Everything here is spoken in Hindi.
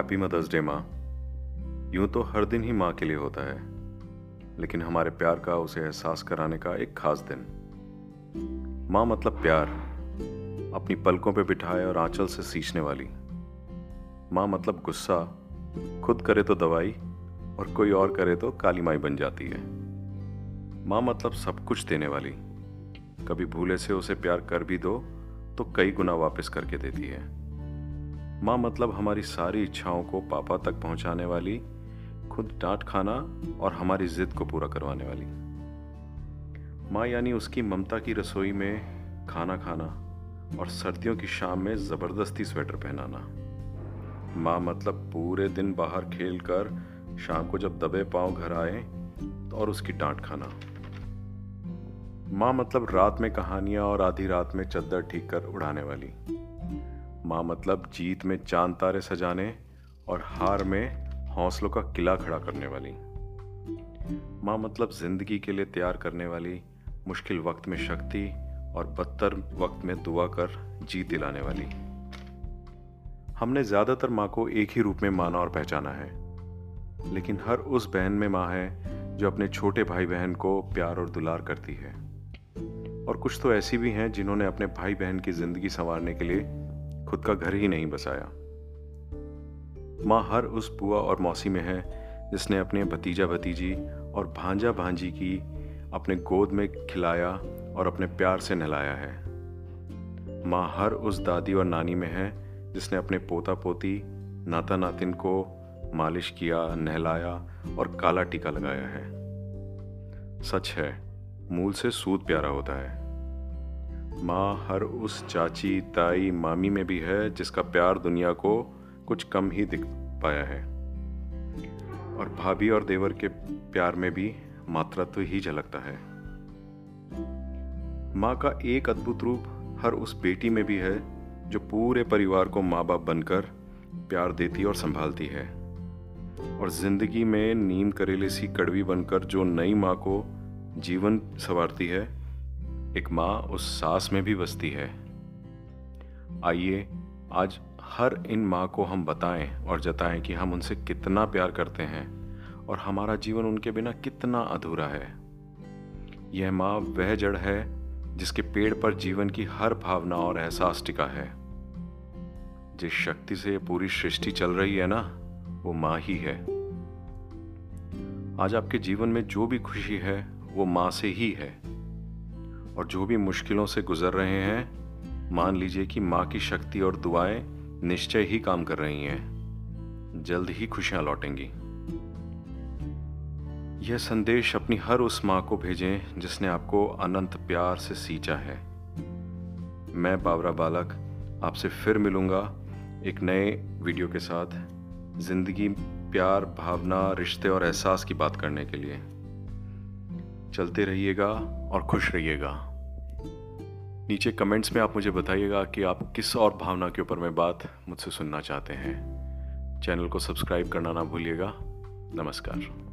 हैप्पी मदर्स डे माँ। यूँ तो हर दिन ही माँ के लिए होता है, लेकिन हमारे प्यार का उसे एहसास कराने का एक खास दिन। माँ मतलब प्यार, अपनी पलकों पे बिठाए और आंचल से सींचने वाली। माँ मतलब गुस्सा, खुद करे तो दवाई और कोई और करे तो काली माई बन जाती है। माँ मतलब सब कुछ देने वाली, कभी भूले से उसे प्यार कर भी दो तो कई गुना वापस करके देती है। माँ मतलब हमारी सारी इच्छाओं को पापा तक पहुँचाने वाली, खुद डांट खाना और हमारी जिद को पूरा करवाने वाली। माँ यानी उसकी ममता की रसोई में खाना खाना और सर्दियों की शाम में ज़बरदस्ती स्वेटर पहनाना। माँ मतलब पूरे दिन बाहर खेल कर शाम को जब दबे पाँव घर आए तो और उसकी डांट खाना। माँ मतलब रात में कहानियाँ और आधी रात में चद्दर ठीक कर उड़ाने वाली। माँ मतलब जीत में चाँद तारे सजाने और हार में हौसलों का किला खड़ा करने वाली। माँ मतलब ज़िंदगी के लिए तैयार करने वाली, मुश्किल वक्त में शक्ति और बदतर वक्त में दुआ कर जीत दिलाने वाली। हमने ज़्यादातर माँ को एक ही रूप में माना और पहचाना है, लेकिन हर उस बहन में माँ है जो अपने छोटे भाई बहन को प्यार और दुलार करती है। और कुछ तो ऐसी भी हैं जिन्होंने अपने भाई बहन की ज़िंदगी संवारने के लिए खुद का घर ही नहीं बसाया। माँ हर उस बुआ और मौसी में है, जिसने अपने भतीजा भतीजी और भांजा भांजी की अपने गोद में खिलाया और अपने प्यार से नहलाया है। माँ हर उस दादी और नानी में है, जिसने अपने पोता पोती नाता नातिन को मालिश किया, नहलाया और काला टीका लगाया है। सच है, मूल से सूद प्यारा होता है। माँ हर उस चाची ताई मामी में भी है, जिसका प्यार दुनिया को कुछ कम ही दिख पाया है। और भाभी और देवर के प्यार में भी मातृत्व तो ही झलकता है। माँ का एक अद्भुत रूप हर उस बेटी में भी है, जो पूरे परिवार को माँ बाप बनकर प्यार देती और संभालती है। और ज़िंदगी में नीम करेले सी कड़वी बनकर जो नई माँ को जीवन संवारती है एक माँ उस सास में भी बसती है। आइए, आज हर इन माँ को हम बताएँ और जताएँ कि हम उनसे कितना प्यार करते हैं और हमारा जीवन उनके बिना कितना अधूरा है। यह माँ वह जड़ है जिसके पेड़ पर जीवन की हर भावना और एहसास टिका है। जिस शक्ति से पूरी सृष्टि चल रही है ना, वो माँ ही है। आज आपके जीवन में जो भी खुशी है, वो माँ से ही है। और जो भी मुश्किलों से गुजर रहे हैं, मान लीजिए कि माँ की शक्ति और दुआएँ निश्चय ही काम कर रही हैं। जल्द ही खुशियाँ लौटेंगी। यह संदेश अपनी हर उस माँ को भेजें जिसने आपको अनंत प्यार से सींचा है। मैं बाबरा बालक आपसे फिर मिलूँगा एक नए वीडियो के साथ। ज़िंदगी, प्यार, भावना, रिश्ते और एहसास की बात करने के लिए। चलते रहिएगा और खुश रहिएगा। नीचे कमेंट्स में आप मुझे बताइएगा कि आप किस और भावना के ऊपर में बात मुझसे सुनना चाहते हैं। चैनल को सब्सक्राइब करना ना भूलिएगा। नमस्कार।